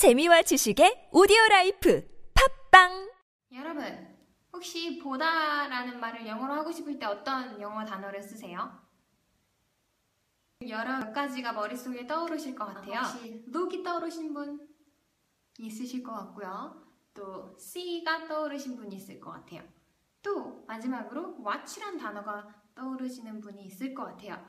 재미와 지식의 오디오 life 팟빵 여러분, 혹시 보다라는 말을 영어로 하고 싶을 때 어떤 영어 단어를 쓰세요? 여러 몇 가지가 머릿속에 떠오르실 것 같아요. 혹시 look이 떠오르신 분 있으실 것 같고요. 또 see가 떠오르신 분이 있을 것 같아요. 또 마지막으로 watch란 단어가 떠오르시는 분이 있을 것 같아요.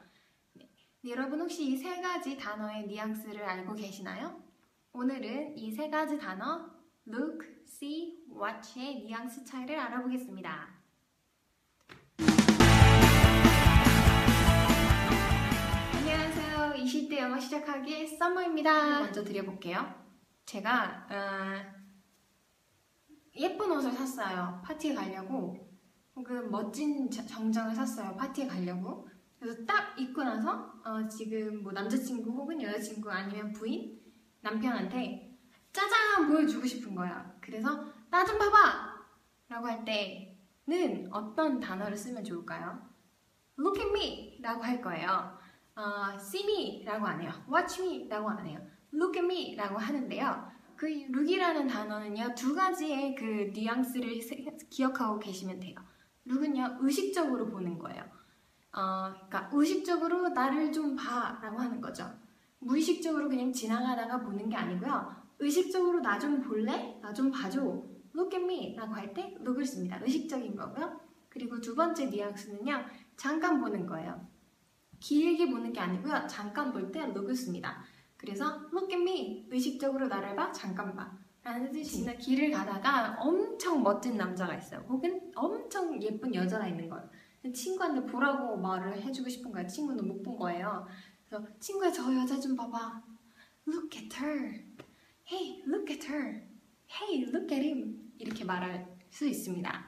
네. 여러분 혹시 이 세 가지 단어의 뉘앙스를 알고 계시나요? 오늘은 이 세 가지 단어 look, see, watch의 뉘앙스 차이를 알아보겠습니다. 안녕하세요. 20대 영어 시작하기 썸머입니다. 먼저 드려볼게요. 제가 어, 예쁜 옷을 샀어요. 파티에 가려고. 혹은 멋진 자- 정장을 샀어요. 파티에 가려고. 그래서 딱 입고 나서 어, 지금 뭐 남자친구 혹은 여자친구 아니면 부인, 남편한테 짜잔 보여주고 싶은 거야. 그래서 나 좀 봐봐! 라고 할 때는 어떤 단어를 쓰면 좋을까요? Look at me! 라고 할 거예요. 어, see me! 라고 안 해요. Watch me! 라고 안 해요. Look at me! 라고 하는데요. 그 look이라는 단어는요, 두 가지의 그 뉘앙스를 세- 기억하고 계시면 돼요. look은요, 의식적으로 보는 거예요. 어, 그러니까 의식적으로 나를 좀 봐! 라고 하는 거죠. 무의식적으로 그냥 지나가다가 보는 게 아니고요. 의식적으로 나 좀 볼래? 나 좀 봐줘. Look at me 라고 할 때 look을 씁니다. 의식적인 거고요. 그리고 두 번째 뉘앙스는요. 잠깐 보는 거예요. 길게 보는 게 아니고요. 잠깐 볼 때 look을 씁니다. 그래서 look at me 의식적으로 나를 봐 잠깐 봐 라는 뜻입니다. 길을 가다가 엄청 멋진 남자가 있어요. 혹은 엄청 예쁜 여자가 있는 거예요. 친구한테 보라고 말을 해주고 싶은 거예요. 친구는 못 본 거예요. 친구야 저 여자 좀 봐봐. Look at her. Hey, look at her. Hey, look at him. 이렇게 말할 수 있습니다.